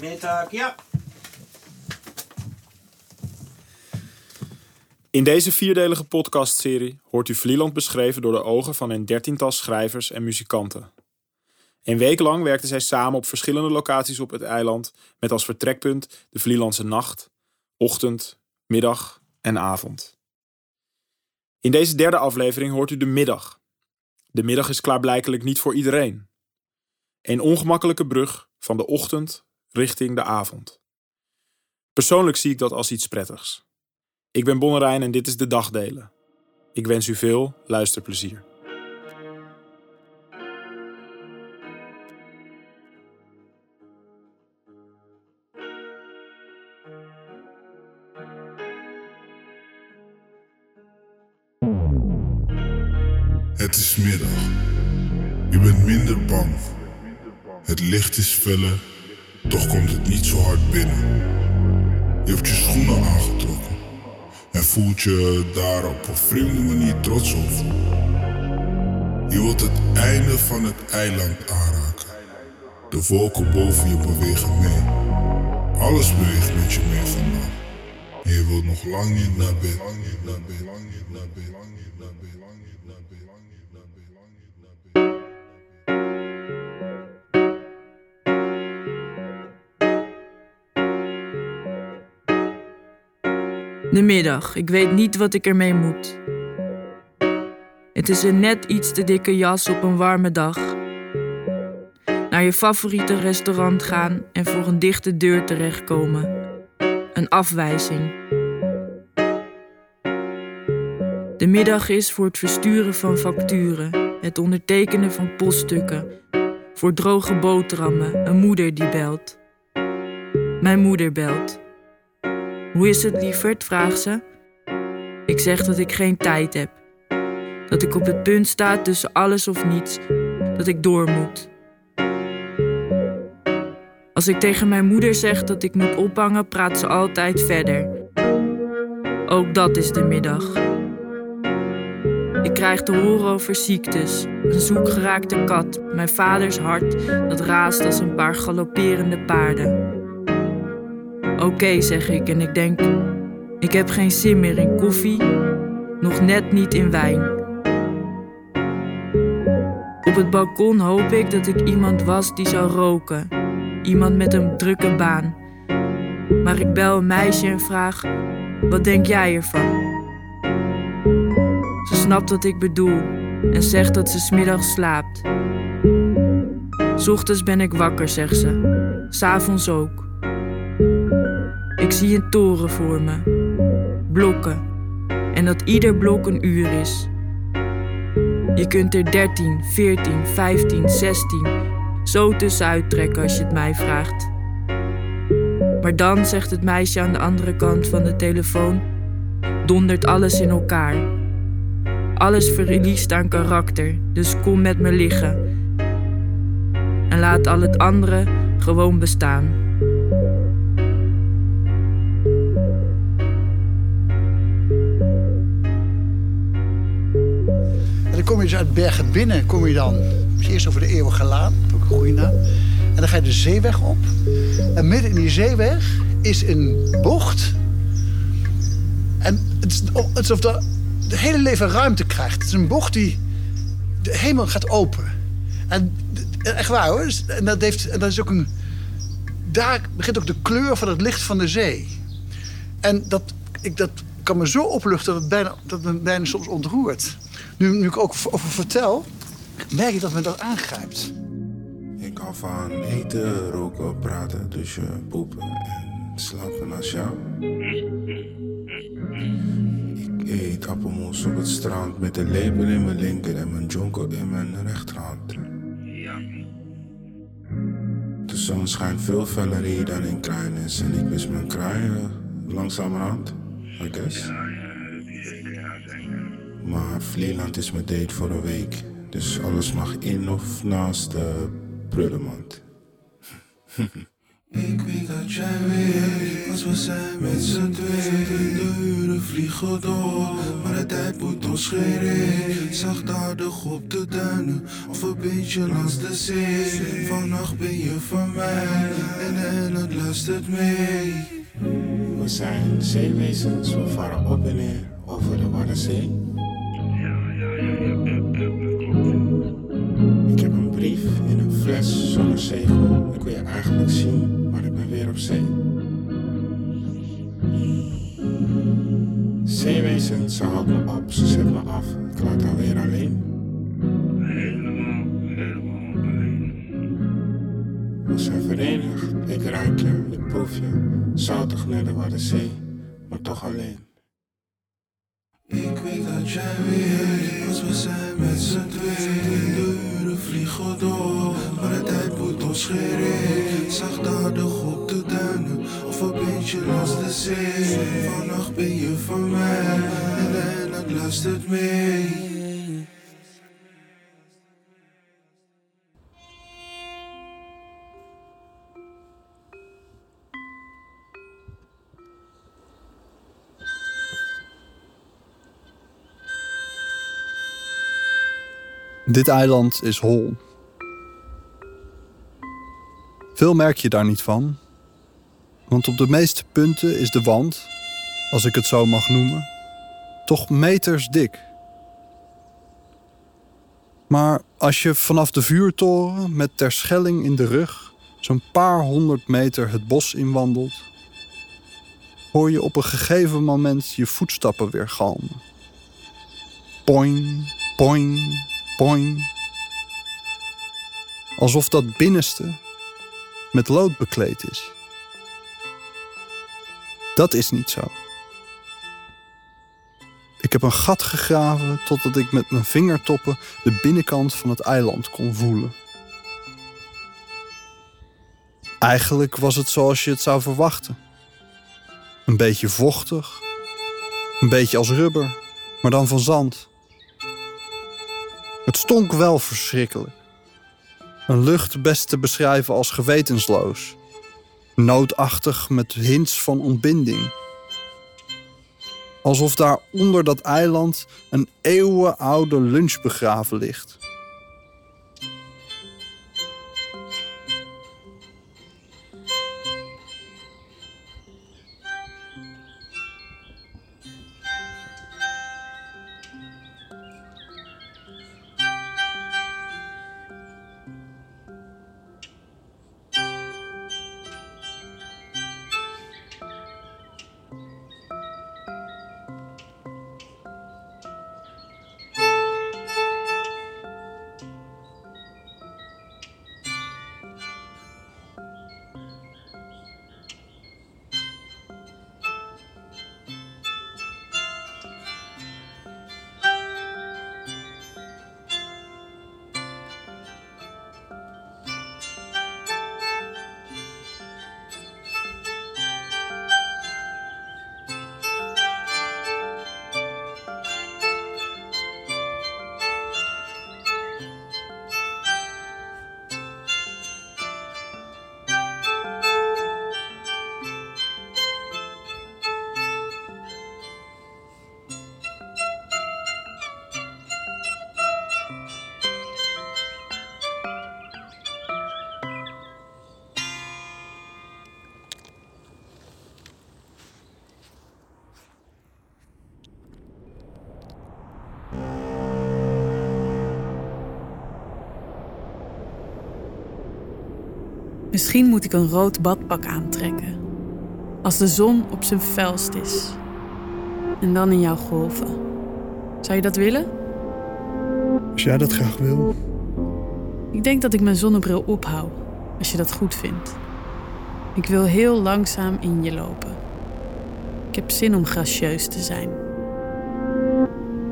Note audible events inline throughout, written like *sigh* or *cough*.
Middag, ja. In deze vierdelige podcastserie hoort u Vlieland beschreven door de ogen van een dertiental schrijvers en muzikanten. Een week lang werkten zij samen op verschillende locaties op het eiland met als vertrekpunt de Vlielandse nacht, ochtend, middag en avond. In deze derde aflevering hoort u de middag. De middag is klaarblijkelijk niet voor iedereen. Een ongemakkelijke brug van de ochtend richting de avond. Persoonlijk zie ik dat als iets prettigs. Ik ben Bonnerijn en dit is de Dagdelen. Ik wens u veel luisterplezier. Het is middag. Je bent minder bang. Het licht is feller, toch komt het niet zo hard binnen. Je hebt je schoenen aangetrokken en voelt je daar op een vreemde manier trots op. Je wilt het einde van het eiland aanraken. De wolken boven je bewegen mee. Alles beweegt met je mee vandaag. Je wilt nog lang niet naar bed. De middag. Ik weet niet wat ik ermee moet. Het is een net iets te dikke jas op een warme dag. Naar je favoriete restaurant gaan en voor een dichte deur terechtkomen. Een afwijzing. De middag is voor het versturen van facturen, het ondertekenen van poststukken, voor droge boterhammen, een moeder die belt. Mijn moeder belt. Hoe is het, lieverd? vraagt ze. Ik zeg dat ik geen tijd heb. Dat ik op het punt sta tussen alles of niets. Dat ik door moet. Als ik tegen mijn moeder zeg dat ik moet ophangen, praat ze altijd verder. Ook dat is de middag. Ik krijg te horen over ziektes, een zoekgeraakte kat, mijn vaders hart dat raast als een paar galopperende paarden. Oké, zeg ik en ik denk, ik heb geen zin meer in koffie, nog net niet in wijn. Op het balkon hoop ik dat ik iemand was die zou roken, iemand met een drukke baan. Maar ik bel een meisje en vraag, wat denk jij ervan? Ze snapt wat ik bedoel en zegt dat ze smiddags slaapt. Ochtends ben ik wakker, zegt ze. S'avonds ook. Ik zie een toren voor me. Blokken. En dat ieder blok een uur is. Je kunt er 13, 14, 15, 16 zo tussenuit trekken als je het mij vraagt. Maar dan, zegt het meisje aan de andere kant van de telefoon, dondert alles in elkaar. Alles verliest aan karakter, dus kom met me liggen. En laat al het andere gewoon bestaan. Kom je dus uit Bergen binnen, kom je dan eerst over de Eeuwige Laan, ook een goede. En dan ga je de zeeweg op. En midden in die zeeweg is een bocht. En het is alsof de, de hele leven ruimte krijgt. Het is een bocht die de hemel gaat open. En echt waar hoor. Dus- En dat, heeft, en dat is ook een. Daar begint ook de kleur van het licht van de zee. En dat, ik, dat kan me zo opluchten dat het, bijna, dat het bijna soms ontroert. Nu, nu ik ook over vertel, merk ik dat me dat aangrijpt. Ik hou van eten, roken, praten, douchen, poepen en slapen naast jou. Ik eet appelmoes op het strand met een lepel in mijn linker en mijn jonko in mijn rechterhand. De zon schijnt veel feller hier dan in Kruinis en ik mis mijn kraaien langzamerhand, I guess. Maar Vlieland is mijn date voor een week, dus alles mag in of naast de prullenmand. *laughs* Ik weet dat jij weet, als we zijn met z'n tweeën. De uren vliegen door, maar de tijd moet ons scheren. Zachtaardig op de duinen, of een beetje langs de zee. Vannacht ben je van mij, en, en het luistert mee. We zijn zeewezens, we varen op en neer over de Waddenzee. Zonder zegel. Ik wil je eigenlijk zien, maar ik ben weer op zee. Zeewezens, ze houdt me op, ze zet me af. Ik laat haar weer alleen. We zijn verenigd, ik ruik je, ik proef je. Zoutig net de Waddenzee, maar toch alleen. Ik weet dat jij weet, als we zijn met z'n tweeën. Uren vliegen door, maar de tijd moet ons scheren. Zachtaardig op de duinen, of een beetje langs de zee. Vannacht ben je van mij, en, het luistert mee. Dit eiland is hol. Veel merk je daar niet van, want op de meeste punten is de wand, als ik het zo mag noemen, toch meters dik. Maar als je vanaf de vuurtoren met Terschelling in de rug zo'n paar honderd meter het bos inwandelt, hoor je op een gegeven moment je voetstappen weer galmen. Poing, poing, poing. Alsof dat binnenste met lood bekleed is. Dat is niet zo. Ik heb een gat gegraven totdat ik met mijn vingertoppen de binnenkant van het eiland kon voelen. Eigenlijk was het zoals je het zou verwachten. Een beetje vochtig, een beetje als rubber, maar dan van zand. Het stonk wel verschrikkelijk. Een lucht best te beschrijven als gewetensloos. Noodachtig met hints van ontbinding. Alsof daar onder dat eiland een eeuwenoude lunch begraven ligt. Misschien moet ik een rood badpak aantrekken. Als de zon op zijn felst is. En dan in jouw golven. Zou je dat willen? Als jij dat graag wil. Ik denk dat ik mijn zonnebril ophoud, als je dat goed vindt. Ik wil heel langzaam in je lopen. Ik heb zin om gracieus te zijn.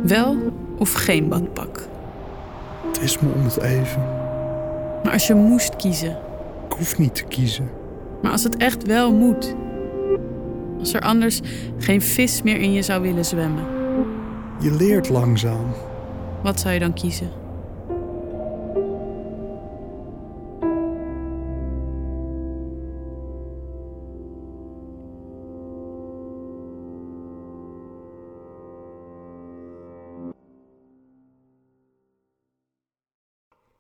Wel of geen badpak. Het is me om het even. Maar als je moest kiezen, hoef niet te kiezen. Maar als het echt wel moet. Als er anders geen vis meer in je zou willen zwemmen. Je leert langzaam. Wat zou je dan kiezen?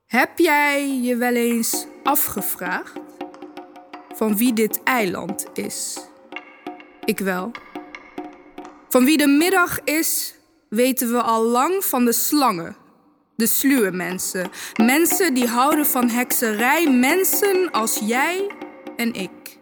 Heb jij je wel eens afgevraagd van wie dit eiland is? Ik wel. Van wie de middag is, weten we al lang van de slangen. De sluwe mensen. Mensen die houden van hekserij. Mensen als jij en ik.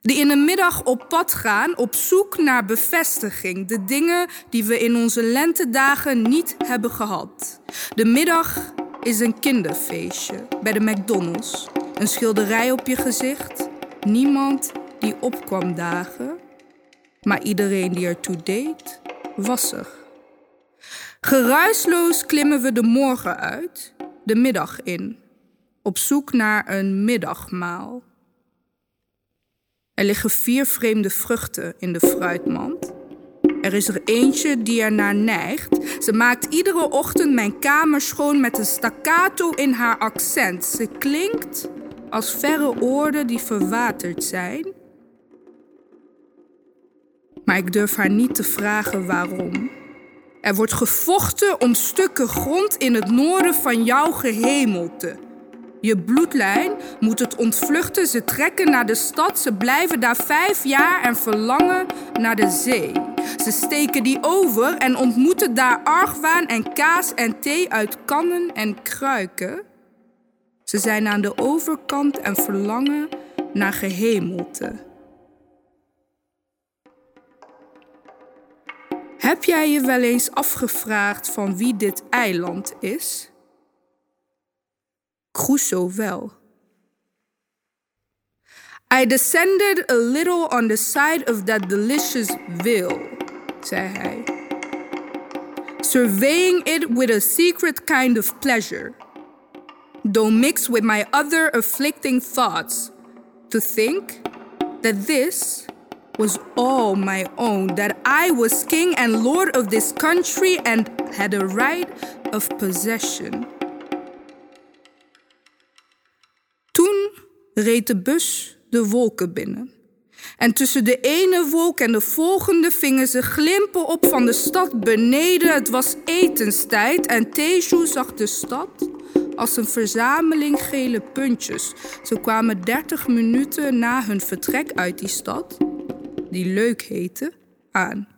Die in de middag op pad gaan op zoek naar bevestiging. De dingen die we in onze lentedagen niet hebben gehad. De middag is een kinderfeestje bij de McDonald's. Een schilderij op je gezicht. Niemand die opkwam dagen. Maar iedereen die ertoe deed, was er. Geruisloos klimmen we de morgen uit, de middag in. Op zoek naar een middagmaal. Er liggen vier vreemde vruchten in de fruitmand. Er is er eentje die er naar neigt. Ze maakt iedere ochtend mijn kamer schoon met een staccato in haar accent. Ze klinkt als verre oorden die verwaterd zijn. Maar ik durf haar niet te vragen waarom. Er wordt gevochten om stukken grond in het noorden van jouw gehemelte. Je bloedlijn moet het ontvluchten. Ze trekken naar de stad. Ze blijven daar vijf jaar en verlangen naar de zee. Ze steken die over en ontmoeten daar argwaan en kaas en thee uit kannen en kruiken. Ze zijn aan de overkant en verlangen naar gehemelte. Heb jij je wel eens afgevraagd van wie dit eiland is? Crusoe wel. I descended a little on the side of that delicious veil, zei hij. Surveying it with a secret kind of pleasure, though mixed with my other afflicting thoughts, to think that this was all my own, that I was king and lord of this country and had a right of possession. Toen reed de bus de wolken binnen. En tussen de ene wolk en de volgende vingen ze glimpen op van de stad beneden. Het was etenstijd en Teju zag de stad als een verzameling gele puntjes. Ze kwamen dertig minuten na hun vertrek uit die stad, die Leuk heette, aan.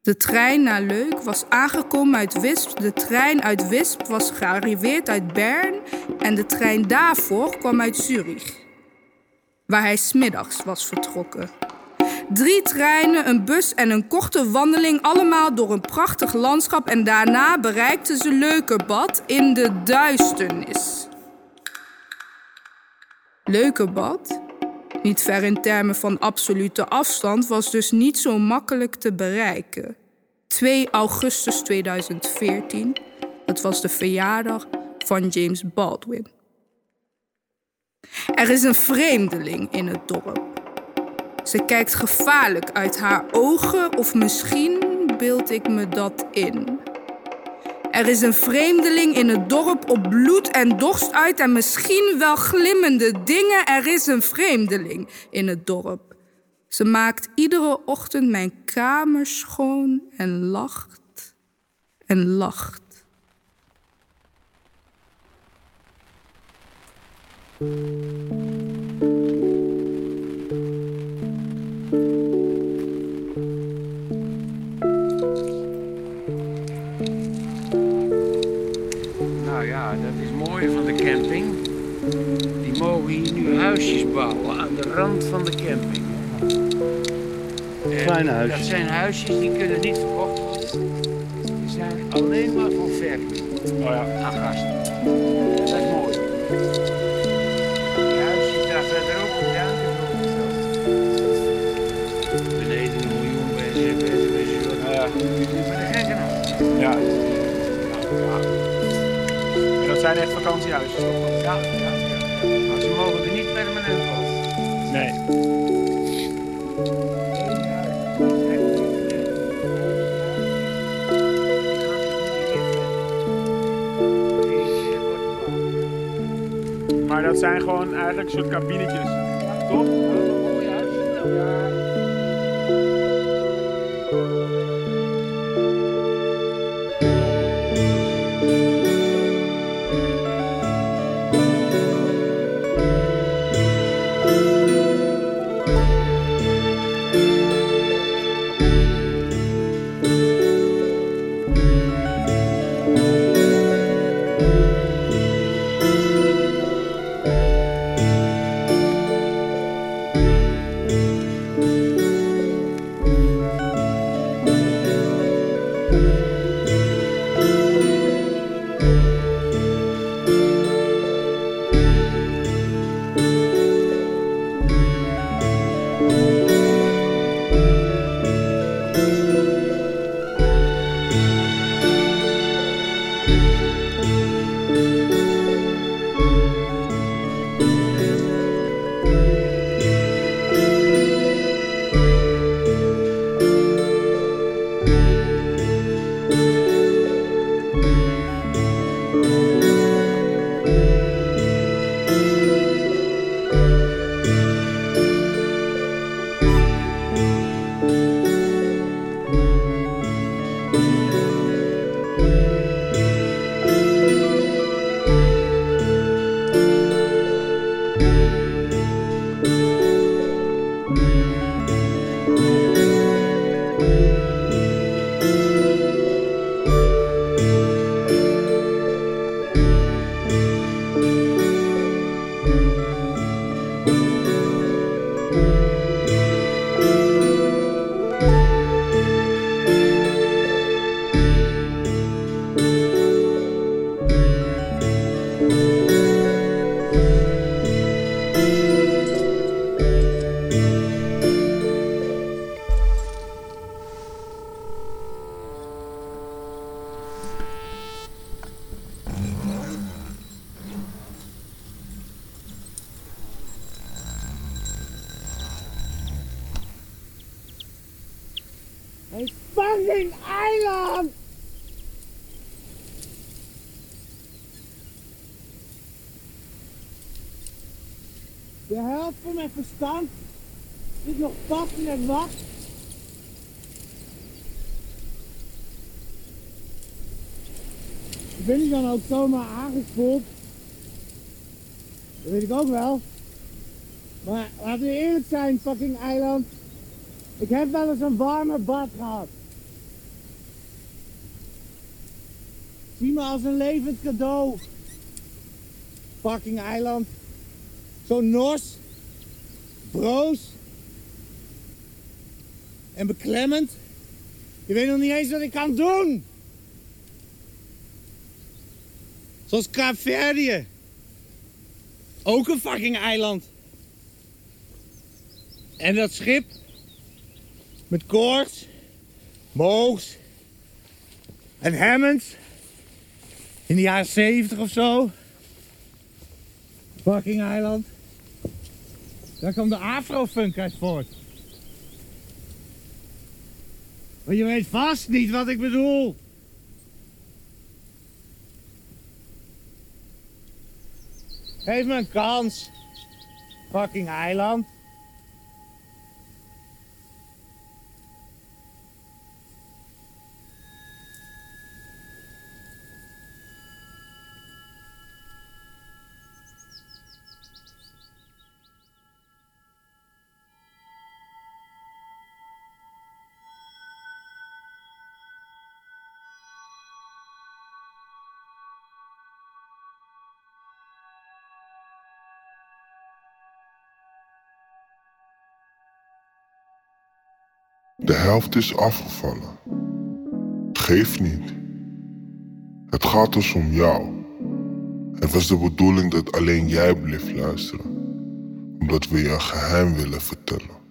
De trein naar Leuk was aangekomen uit Wisp. De trein uit Wisp was gearriveerd uit Bern. En de trein daarvoor kwam uit Zurich, waar hij smiddags was vertrokken. Drie treinen, een bus en een korte wandeling, allemaal door een prachtig landschap. En daarna bereikten ze Leukerbad in de duisternis. Leukerbad, niet ver in termen van absolute afstand, was dus niet zo makkelijk te bereiken. 2 augustus 2014, dat was de verjaardag van James Baldwin. Er is een vreemdeling in het dorp. Ze kijkt gevaarlijk uit haar ogen, of misschien beeld ik me dat in. Er is een vreemdeling in het dorp op bloed en dorst uit en misschien wel glimmende dingen. Er is een vreemdeling in het dorp. Ze maakt iedere ochtend mijn kamer schoon en lacht en lacht. Nou ja, dat is mooi van de camping. Die mogen hier nu huisjes bouwen aan de rand van de camping. En Kleine huisjes. Dat zijn huisjes die kunnen niet verkocht worden. Die zijn alleen maar voor verkoop Oh ja. aan gasten. Dat is mooi. Dat ook. Beneden een miljoen mensen, mensen, mensen. Ja. Maar gekken nou. Ja. ja. En dat zijn echt vakantiehuisjes, toch? Ja, ja, ja. Maar ze mogen er niet permanent wonen. Nee. Dat zijn gewoon eigenlijk soort kabinetjes. Toch? Het De helft van mijn verstand is nog fucking en wacht. Ben ik dan ook zomaar aangespoeld? Dat weet ik ook wel. Maar laten we eerlijk zijn, fucking eiland. Ik heb wel eens een warme bad gehad. Zie me als een levend cadeau. Fucking eiland. Zo nors, broos en beklemmend. Je weet nog niet eens wat ik kan doen. Zoals Kaapverdië. Ook een fucking eiland. En dat schip met koorts, moogs en Hammonds in de jaren 70 of zo. Fucking eiland. Daar kwam de afrofunk uit voort. Maar je weet vast niet wat ik bedoel. Geef me een kans. Fucking eiland. De helft is afgevallen. Geef niet. Het gaat dus om jou. Het was de bedoeling dat alleen jij bleef luisteren, omdat we je een geheim willen vertellen.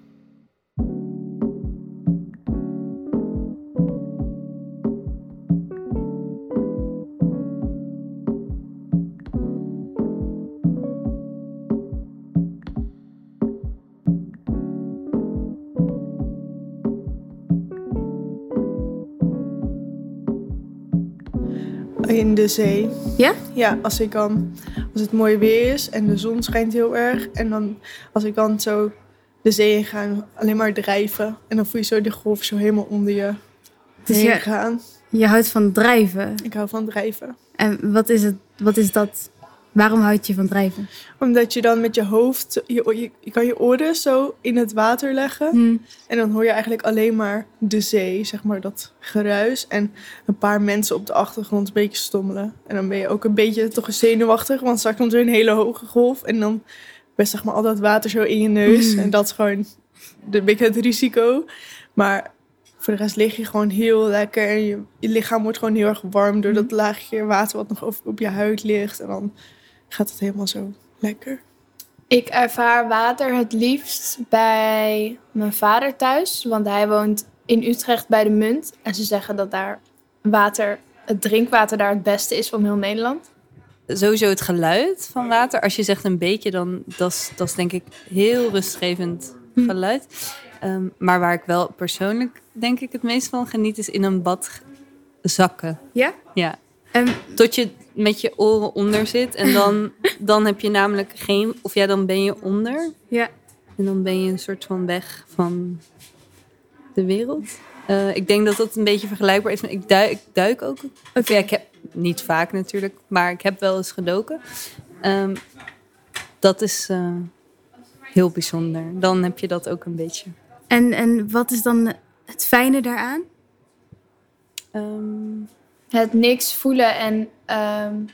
De zee. Ja? Ja, als ik dan, als het mooi weer is en de zon schijnt heel erg. En dan, als ik dan zo de zee in alleen maar drijven. En dan voel je zo de golf zo helemaal onder je Dus heen je- gaan. Je houdt van drijven. Ik hou van drijven. En wat is, het, wat is dat? Waarom houd je van drijven? Omdat je dan met je hoofd, je, je, je kan je oren zo in het water leggen. Hm. En dan hoor je eigenlijk alleen maar de zee, zeg maar dat geruis. En een paar mensen op de achtergrond een beetje stommelen. En dan ben je ook een beetje toch zenuwachtig, want straks komt er een hele hoge golf. En dan best zeg maar al dat water zo in je neus. Mm. En dat is gewoon een beetje het risico. Maar voor de rest lig je gewoon heel lekker. En je, je lichaam wordt gewoon heel erg warm door dat laagje water wat nog over, op je huid ligt. En dan gaat het helemaal zo lekker. Ik ervaar water het liefst bij mijn vader thuis, want hij woont in Utrecht bij de Munt. En ze zeggen dat daar water, het drinkwater daar het beste is van heel Nederland. Sowieso het geluid van water. Als je zegt een beetje, dan dat is, dat is denk ik heel rustgevend geluid. Ehm, maar waar ik wel persoonlijk denk ik het meest van geniet, is in een bad zakken. Ja? Ja. En Tot je met je oren onder zit. En dan, *laughs* dan heb je namelijk geen... Of ja, dan ben je onder. Ja. En dan ben je een soort van weg van de wereld. Eh, ik denk dat dat een beetje vergelijkbaar is. met- Ik duik, ik duik ook. Of ja, ik heb niet vaak natuurlijk, maar ik heb wel eens gedoken. Ehm, dat is eh, heel bijzonder. Dan heb je dat ook een beetje. En, en wat is dan het fijne daaraan? Ehm, Het niks voelen en ehm,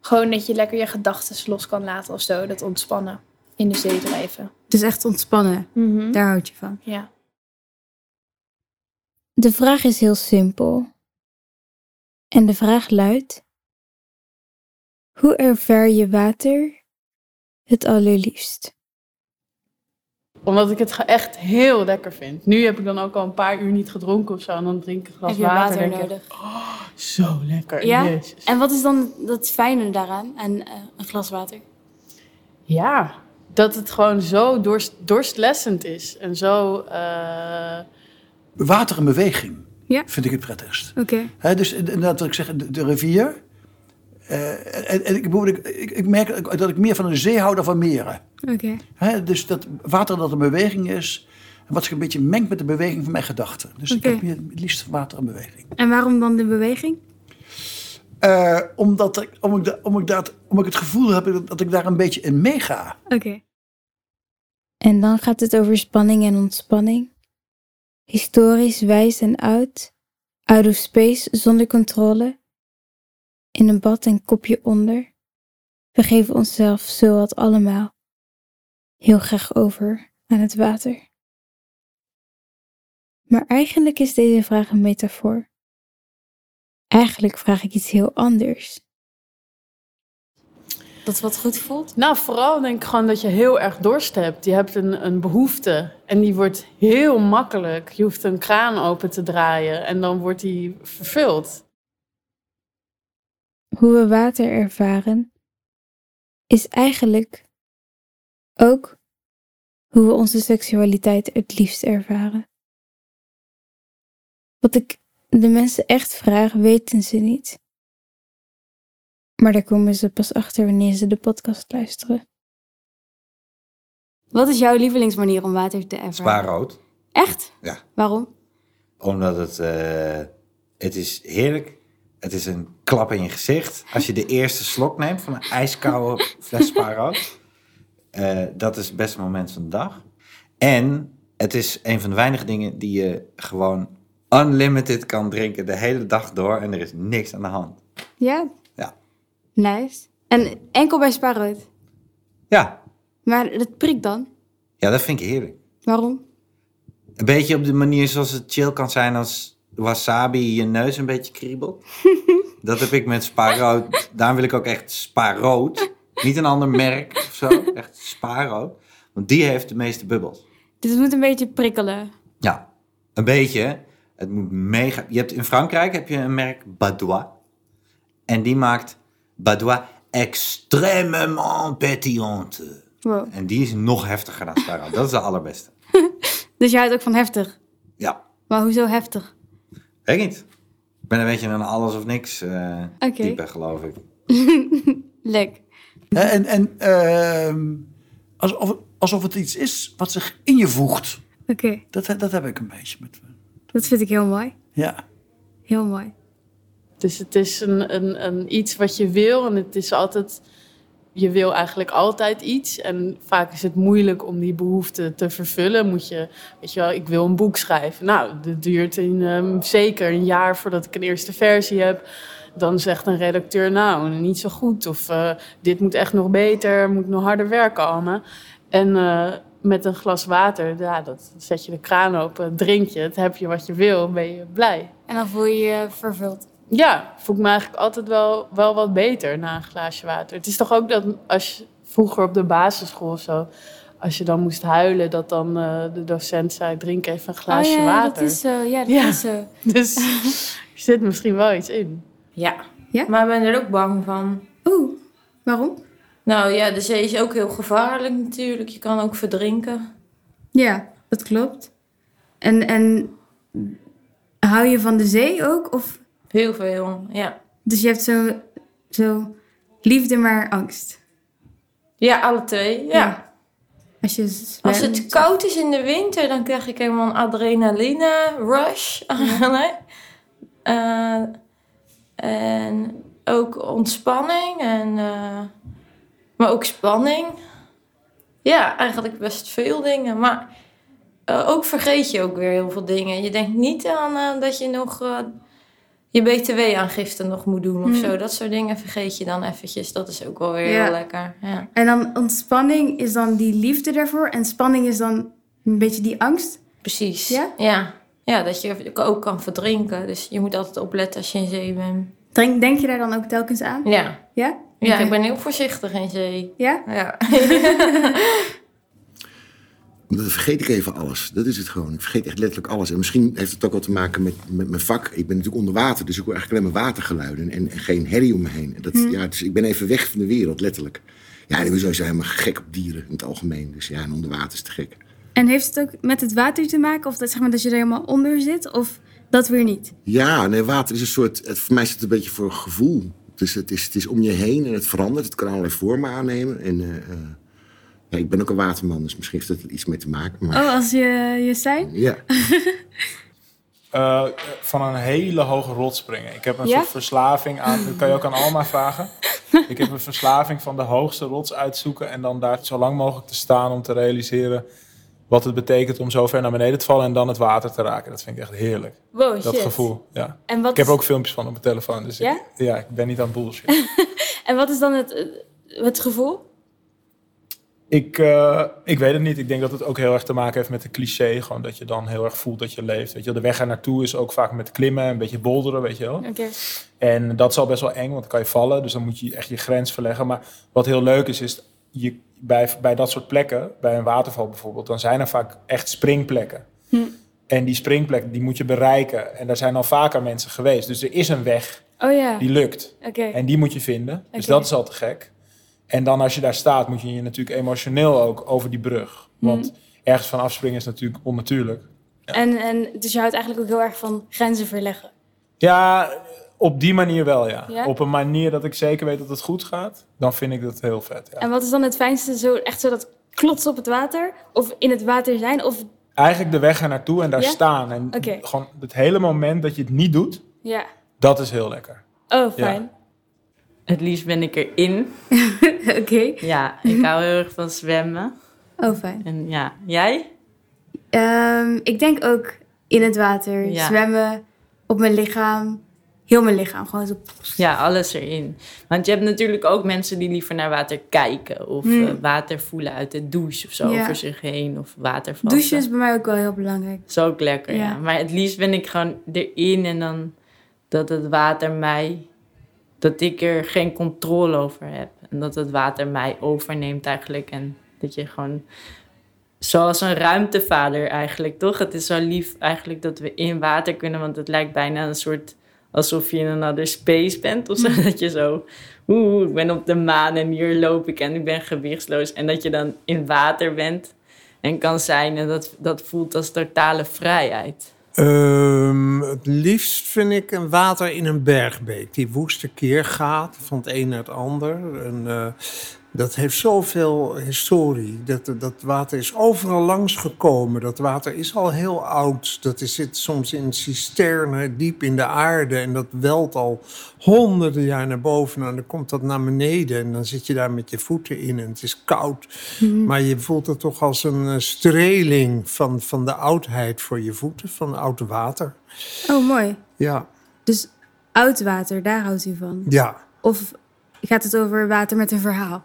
gewoon dat je lekker je gedachten los kan laten of zo. Dat ontspannen in de zee drijven. Dus echt ontspannen. Mhm. Daar houd je van. Ja. De vraag is heel simpel. En de vraag luidt: Hoe ervaar je water het allerliefst? Omdat ik het echt heel lekker vind. Nu heb ik dan ook al een paar uur niet gedronken of zo. En dan drink ik een glas Heb je water. water en denk ik, nodig? "Oh, zo lekker. Ja? Jezus. En wat is dan dat fijne daaraan? aan eh, een glas water? Ja, dat het gewoon zo dorst, dorstlessend is. En zo... eh, water in beweging Ja. vind ik het prettigst. Oké. Hè, dus inderdaad, wat ik zeg, de, de rivier. Eh, en en ik, ik, ik, ik merk dat ik meer van een zee hou dan van meren. Oké. Dus dat water dat in beweging is. En wat zich een beetje mengt met de beweging van mijn gedachten. Dus ik heb het liefst water in beweging. En waarom dan de beweging? Eh, omdat ik, om ik, da- om ik, dat, om ik het gevoel heb dat, dat ik daar een beetje in meega. Oké. En dan gaat het over spanning en ontspanning. Historisch wijs en oud. Out of space zonder controle. In een bad en kopje onder. We geven onszelf zowat allemaal heel graag over aan het water. Maar eigenlijk is deze vraag een metafoor. Eigenlijk vraag ik iets heel anders. Dat wat goed voelt? Nou, vooral denk ik gewoon dat je heel erg dorst hebt. Je hebt een, een behoefte en die wordt heel makkelijk. Je hoeft een kraan open te draaien en dan wordt die vervuld. hoe we water ervaren, is eigenlijk ook hoe we onze seksualiteit het liefst ervaren. Wat ik de mensen echt vraag, weten ze niet. Maar daar komen ze pas achter wanneer ze de podcast luisteren. Wat is jouw lievelingsmanier om water te ervaren? Spaarrood. Echt? Ja. Waarom? Omdat het, eh, het is heerlijk. Het is een klap in je gezicht. Als je de eerste slok neemt van een ijskoude fles spaarrood. Eh, dat is het beste moment van de dag. En het is een van de weinige dingen die je gewoon unlimited kan drinken de hele dag door. En er is niks aan de hand. Ja? Ja. Nice. En enkel bij spaarrood? Ja, Maar dat prikt dan? ja dat vind ik heerlijk. Waarom? Een beetje op de manier zoals het chill kan zijn als wasabi je neus een beetje kriebelt. *laughs* Dat heb ik met spaarrood. Daarom wil ik ook echt spaarrood. Niet een ander merk zo. *laughs* Echt spaarrood. Want die heeft de meeste bubbels. Dus het moet een beetje prikkelen. Ja, een beetje. Het moet mega... Je hebt in Frankrijk heb je een merk Badois. En die maakt Badois extrêmement pétillante. Wow. En die is nog heftiger dan spaarrood. Dat is de allerbeste. *laughs* Dus jij houdt ook van heftig? Ja. Maar hoezo heftig? Weet ik niet. Ik ben een beetje een alles of niks eh type, geloof ik. *laughs* Lek. En, en ehm, alsof, alsof het iets is wat zich in je voegt. Oké, Dat, dat heb ik een beetje met. dat vind ik heel mooi. Ja. Heel mooi. Dus het is een, een, een iets wat je wil en het is altijd... Je wil eigenlijk altijd iets en vaak is het moeilijk om die behoefte te vervullen. Moet je, weet je wel, ik wil een boek schrijven. Nou, dat duurt in, ehm, zeker een jaar voordat ik een eerste versie heb. Dan zegt een redacteur, nou, niet zo goed. Of eh, dit moet echt nog beter, moet nog harder werken allemaal. En eh, met een glas water, ja, dat zet je de kraan open, drink je het, heb je wat je wil, ben je blij. En dan voel je je vervuld. Ja, voel ik me eigenlijk altijd wel, wel wat beter na een glaasje water. Het is toch ook dat als je vroeger op de basisschool of zo, als je dan moest huilen, dat dan eh, de docent zei: drink even een glaasje oh, ja, water. dat is zo. Ja, dat Ja. is zo. *laughs* Dus er zit misschien wel iets in. Ja. Ja? Maar ik ben er ook bang van. Oeh, waarom? Nou ja, de zee is ook heel gevaarlijk natuurlijk. Je kan ook verdrinken. Ja, dat klopt. En, en hou je van de zee ook? Of? Heel veel, ja. Dus je hebt zo, zo liefde maar angst. Ja, alle twee, ja. Als, je Als het koud is in de winter, dan krijg ik helemaal een adrenaline rush. *laughs* Eh, en ook ontspanning en eh, maar ook spanning. Ja, eigenlijk best veel dingen. Maar eh, ook vergeet je ook weer heel veel dingen. Je denkt niet aan eh, dat je nog je btw-aangifte nog moet doen of Hmm. zo. Dat soort dingen vergeet je dan eventjes. Dat is ook wel weer Ja. heel lekker. Ja. En dan ontspanning is dan die liefde daarvoor. En spanning is dan een beetje die angst. Precies. Ja? Ja. Ja, dat je ook kan verdrinken. Dus je moet altijd opletten als je in zee bent. Denk, denk je daar dan ook telkens aan? Ja. Ja? Ja, ik ben heel voorzichtig in zee. Ja? Ja. *laughs* Dan vergeet ik even alles. Dat is het gewoon. Ik vergeet echt letterlijk alles. En misschien heeft het ook wel te maken met, met mijn vak. Ik ben natuurlijk onder water, dus ik hoor eigenlijk alleen maar watergeluiden en, en geen herrie om me heen. En Dat, Hm. ja, dus ik ben even weg van de wereld, letterlijk. Ja, en sowieso zijn we gek op dieren in het algemeen. Dus ja, en onder water is te gek. En heeft het ook met het water te maken? Of dat, zeg maar, dat je er helemaal onder zit? Of dat weer niet? Ja, nee, water is een soort. Het, voor mij is het een beetje voor gevoel. Dus het is, het is om je heen en het verandert. Het kan allerlei vormen aannemen. En, eh, eh, ja, ik ben ook een waterman, dus misschien heeft dat er iets mee te maken. Maar, Oh, als je je zijn? Ja. *laughs* Eh, van een hele hoge rots springen. Ik heb een Ja? soort verslaving aan. Dat kan je ook aan Alma *laughs* vragen. Ik heb een verslaving van de hoogste rots uitzoeken en dan daar zo lang mogelijk te staan om te realiseren wat het betekent om zo ver naar beneden te vallen en dan het water te raken. Dat vind ik echt heerlijk. Wow, dat shit. gevoel. Ja. En wat ik heb is- ook filmpjes van op mijn telefoon. Dus Ja? ik, ja, ik ben niet aan bullshit. *laughs* En wat is dan het, eh, het gevoel? Ik, eh, ik weet het niet. Ik denk dat het ook heel erg te maken heeft met de cliché. Gewoon dat je dan heel erg voelt dat je leeft. Weet je, de weg er naartoe is ook vaak met klimmen, een beetje bolderen, weet je wel. Oké. En dat is al best wel eng, want dan kan je vallen. Dus dan moet je echt je grens verleggen. Maar wat heel leuk is, is je, bij, bij dat soort plekken, bij een waterval bijvoorbeeld, dan zijn er vaak echt springplekken. Hm. En die springplek, die moet je bereiken. En daar zijn al vaker mensen geweest. Dus er is een weg Oh ja. die lukt. En die moet je vinden. Dus dat is al te gek. En dan als je daar staat, moet je je natuurlijk emotioneel ook over die brug. Want Hm. ergens van afspringen is natuurlijk onnatuurlijk. En, en dus je houdt eigenlijk ook heel erg van grenzen verleggen. Ja, op die manier wel, ja. Ja? Op een manier dat ik zeker weet dat het goed gaat, dan vind ik dat heel vet. Ja. En wat is dan het fijnste? Zo, echt zo dat klotsen op het water? Of in het water zijn? Of Eigenlijk de weg er naartoe en daar Ja? staan. En gewoon het hele moment dat je het niet doet, ja. dat is heel lekker. Oh, fijn. Het liefst ben ik erin. *laughs* Oké. Ja, ik hou heel erg van zwemmen. Oh, fijn. En ja, jij? Ehm, ik denk ook in het water. Ja. Zwemmen op mijn lichaam. Heel mijn lichaam. Gewoon zo. Ja, alles erin. Want je hebt natuurlijk ook mensen die liever naar water kijken. Of Hmm. eh, water voelen uit de douche of zo Ja. over zich heen. Of water vatten. Douchen is bij mij ook wel heel belangrijk. is ook lekker, ja. Ja. Maar het liefst ben ik gewoon erin en dan dat het water mij... Dat ik er geen controle over heb. En dat het water mij overneemt eigenlijk. En dat je gewoon... Zoals een ruimtevader eigenlijk, toch? Het is zo lief eigenlijk dat we in water kunnen. Want het lijkt bijna een soort... Alsof je in een other space bent of zo. Mm. Dat je zo... Oeh, ik ben op de maan en hier loop ik en ik ben gewichtsloos. En dat je dan in water bent en kan zijn. En dat, dat voelt als totale vrijheid. Ehm, het liefst vind ik een water in een bergbeek. Die woeste keer gaat van het een naar het ander. En, eh, dat heeft zoveel historie. Dat, dat water is overal langs gekomen. Dat water is al heel oud. Dat is, zit soms in cisternen diep in de aarde. En dat welt al honderden jaar naar boven. En dan komt dat naar beneden. En dan zit je daar met je voeten in. En het is koud. Mhm. Maar je voelt het toch als een eh, streling van, van de oudheid voor je voeten. Van oud water. Oh, mooi. Ja. Dus oud water, daar houdt u van? Ja. Of gaat het over water met een verhaal?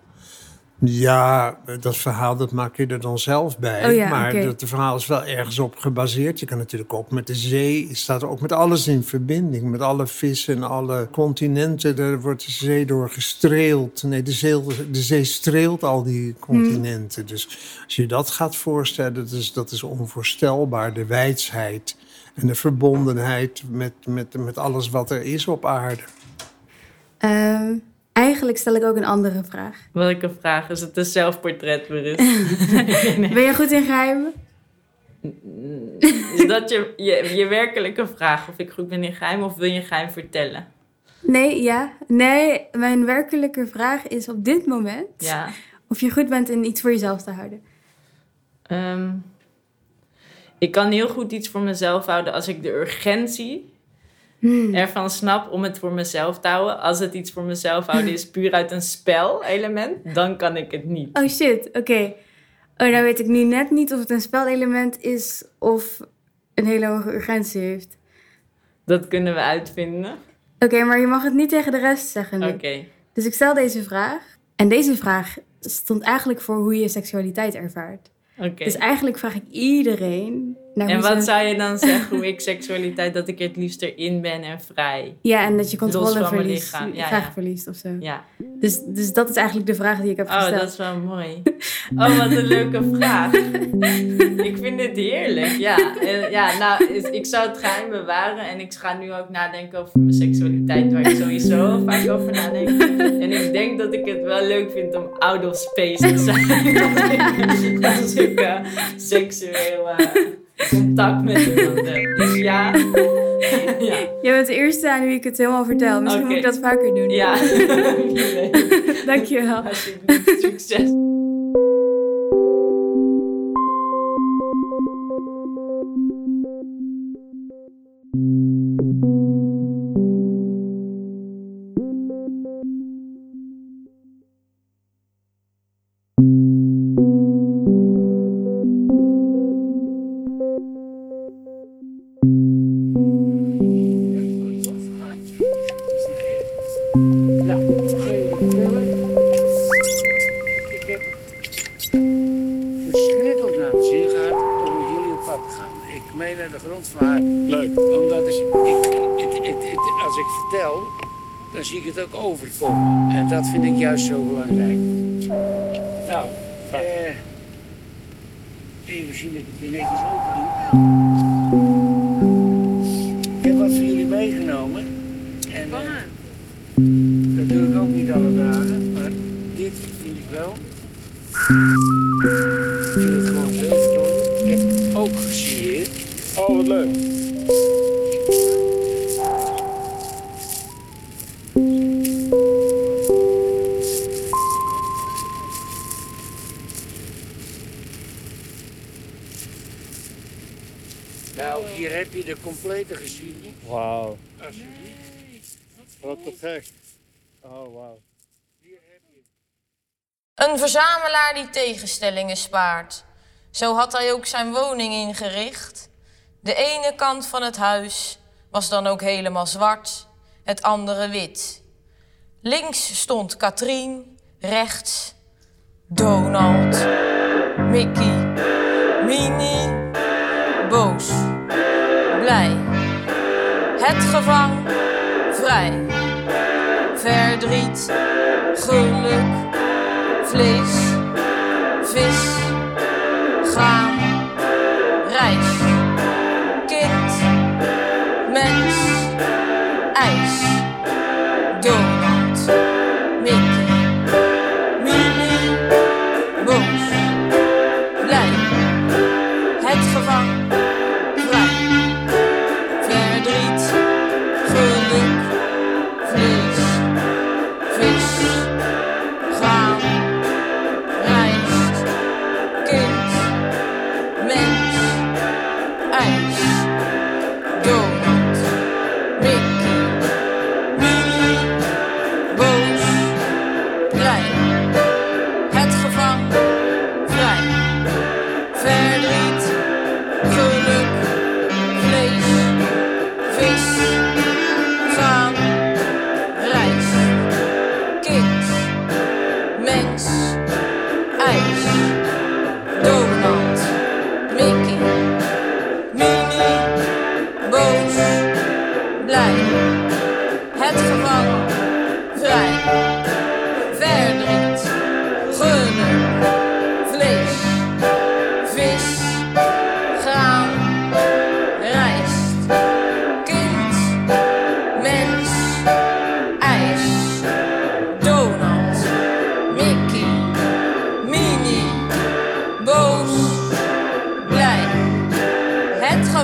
Ja, dat verhaal dat maak je er dan zelf bij. Oh ja, maar dat verhaal is wel ergens op gebaseerd. Je kan natuurlijk ook met de zee, je staat ook met alles in verbinding. Met alle vissen en alle continenten. Daar wordt de zee door gestreeld. Nee, de zee, de zee streelt al die continenten. Dus als je dat gaat voorstellen, dat is, dat is onvoorstelbaar. De wijsheid en de verbondenheid met, met, met alles wat er is op aarde. Ehm, eigenlijk stel ik ook een andere vraag. Welke vraag? Is het een zelfportret, Marus? *laughs* Ben je goed in geheimen? Is dat je, je, je werkelijke vraag? Of ik goed ben in geheim of wil je geheim vertellen? Nee, ja. Nee, mijn werkelijke vraag is op dit moment... Ja. of je goed bent in iets voor jezelf te houden. Ehm, ik kan heel goed iets voor mezelf houden als ik de urgentie ervan snap om het voor mezelf te houden. Als het iets voor mezelf houden is puur uit een spelelement, dan kan ik het niet. Oh shit, oké. Oh, nou weet ik nu net niet of het een spelelement is of een hele hoge urgentie heeft. Dat kunnen we uitvinden. Oké, maar je mag het niet tegen de rest zeggen. Oké. Dus ik stel deze vraag. En deze vraag stond eigenlijk voor hoe je seksualiteit ervaart. Oké. Dus eigenlijk vraag ik iedereen... naar En wat zou je dan *laughs* zeggen hoe ik seksualiteit, dat ik het liefst erin ben en vrij? Ja, en dat je controle van mijn verliest. lichaam. Ja, graag ja. verliest of zo. Ja. Dus, dus dat is eigenlijk de vraag die ik heb Oh, gesteld. dat is wel mooi. *laughs* Oh, wat een leuke vraag. *laughs* Ik vind het heerlijk, ja. En, ja, nou, ik zou het geheim bewaren en ik ga nu ook nadenken over mijn seksualiteit, waar ik sowieso vaak over nadenk. En ik denk dat ik het wel leuk vind om out of space te zijn. Als ik eh, seksueel eh, contact met iemand heb. Dus *laughs* ja. ja. Je bent de eerste aan wie ik het helemaal vertel. Misschien moet ik dat vaker doen. Ja. *laughs* *laughs* Dankjewel. Alsjeblieft, succes. Overkomen. En dat vind ik juist zo belangrijk. Nou, eh, even zien dat ik het netjes open doe. Ik heb wat voor jullie meegenomen. En, eh, dat doe ik ook niet alle dagen, maar dit vind ik wel. Ik vind het gewoon heel tof. Ik heb ook gesigneerd. Oh, wat leuk. Complete geschiedenis. Wauw. Alsjeblieft. Wat te gek. Oh, wauw. Een verzamelaar die tegenstellingen spaart. Zo had hij ook zijn woning ingericht. De ene kant van het huis was dan ook helemaal zwart, het andere wit. Links stond Katrien, rechts Donald, Mickey, Minnie, boos. Het gevang, vrij. Verdriet, geluk, vlees, vis, graan,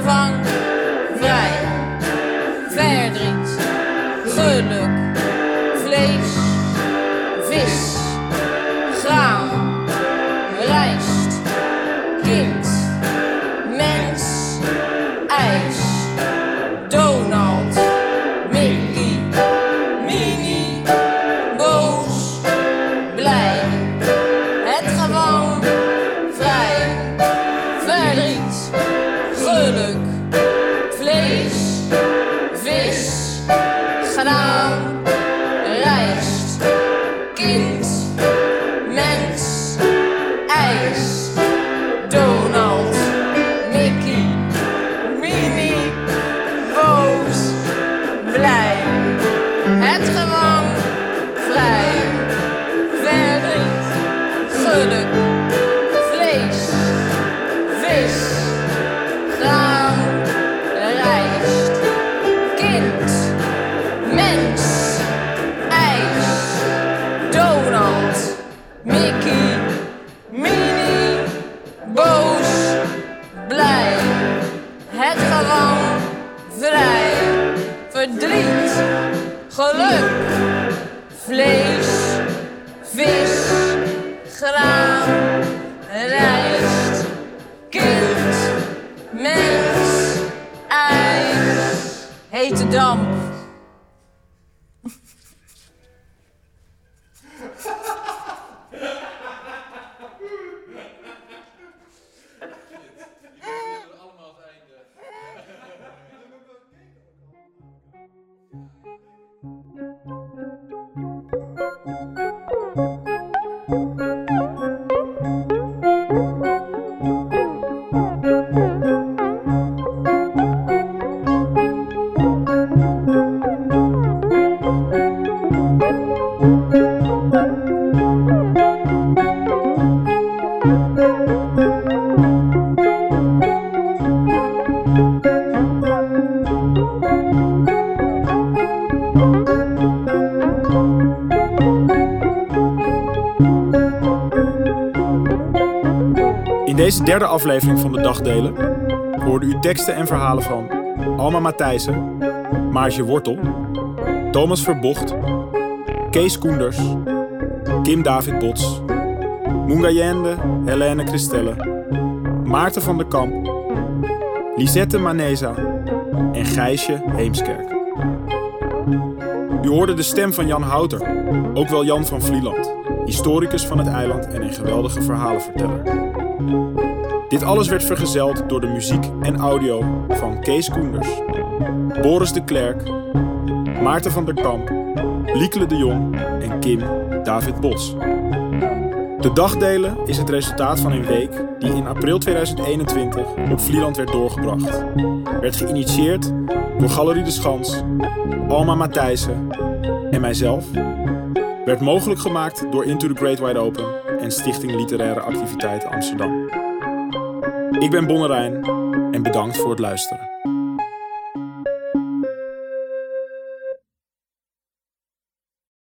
het deze derde aflevering van de Dagdelen hoorde u teksten en verhalen van Alma Matthijssen, Maartje Wortel, Thomas Verbocht, Kees Koenders, Kim David Bots, Mungayende Helene Christelle, Maarten van der Kamp, Lisette Maneza en Gijsje Heemskerk. U hoorde de stem van Jan Houter, ook wel Jan van Vlieland, historicus van het eiland en een geweldige verhalenverteller. Dit alles werd vergezeld door de muziek en audio van Kees Koenders, Boris de Klerk, Maarten van der Kamp, Liekele de Jong en Kim David Bos. De dagdelen is het resultaat van een week die in april 2021 op Vlieland werd doorgebracht. Werd geïnitieerd door Galerie de Schans, Alma Matthijssen en mijzelf. Werd mogelijk gemaakt door Into the Great Wide Open en Stichting Literaire Activiteit Amsterdam. Ik ben Bonnerijn en bedankt voor het luisteren.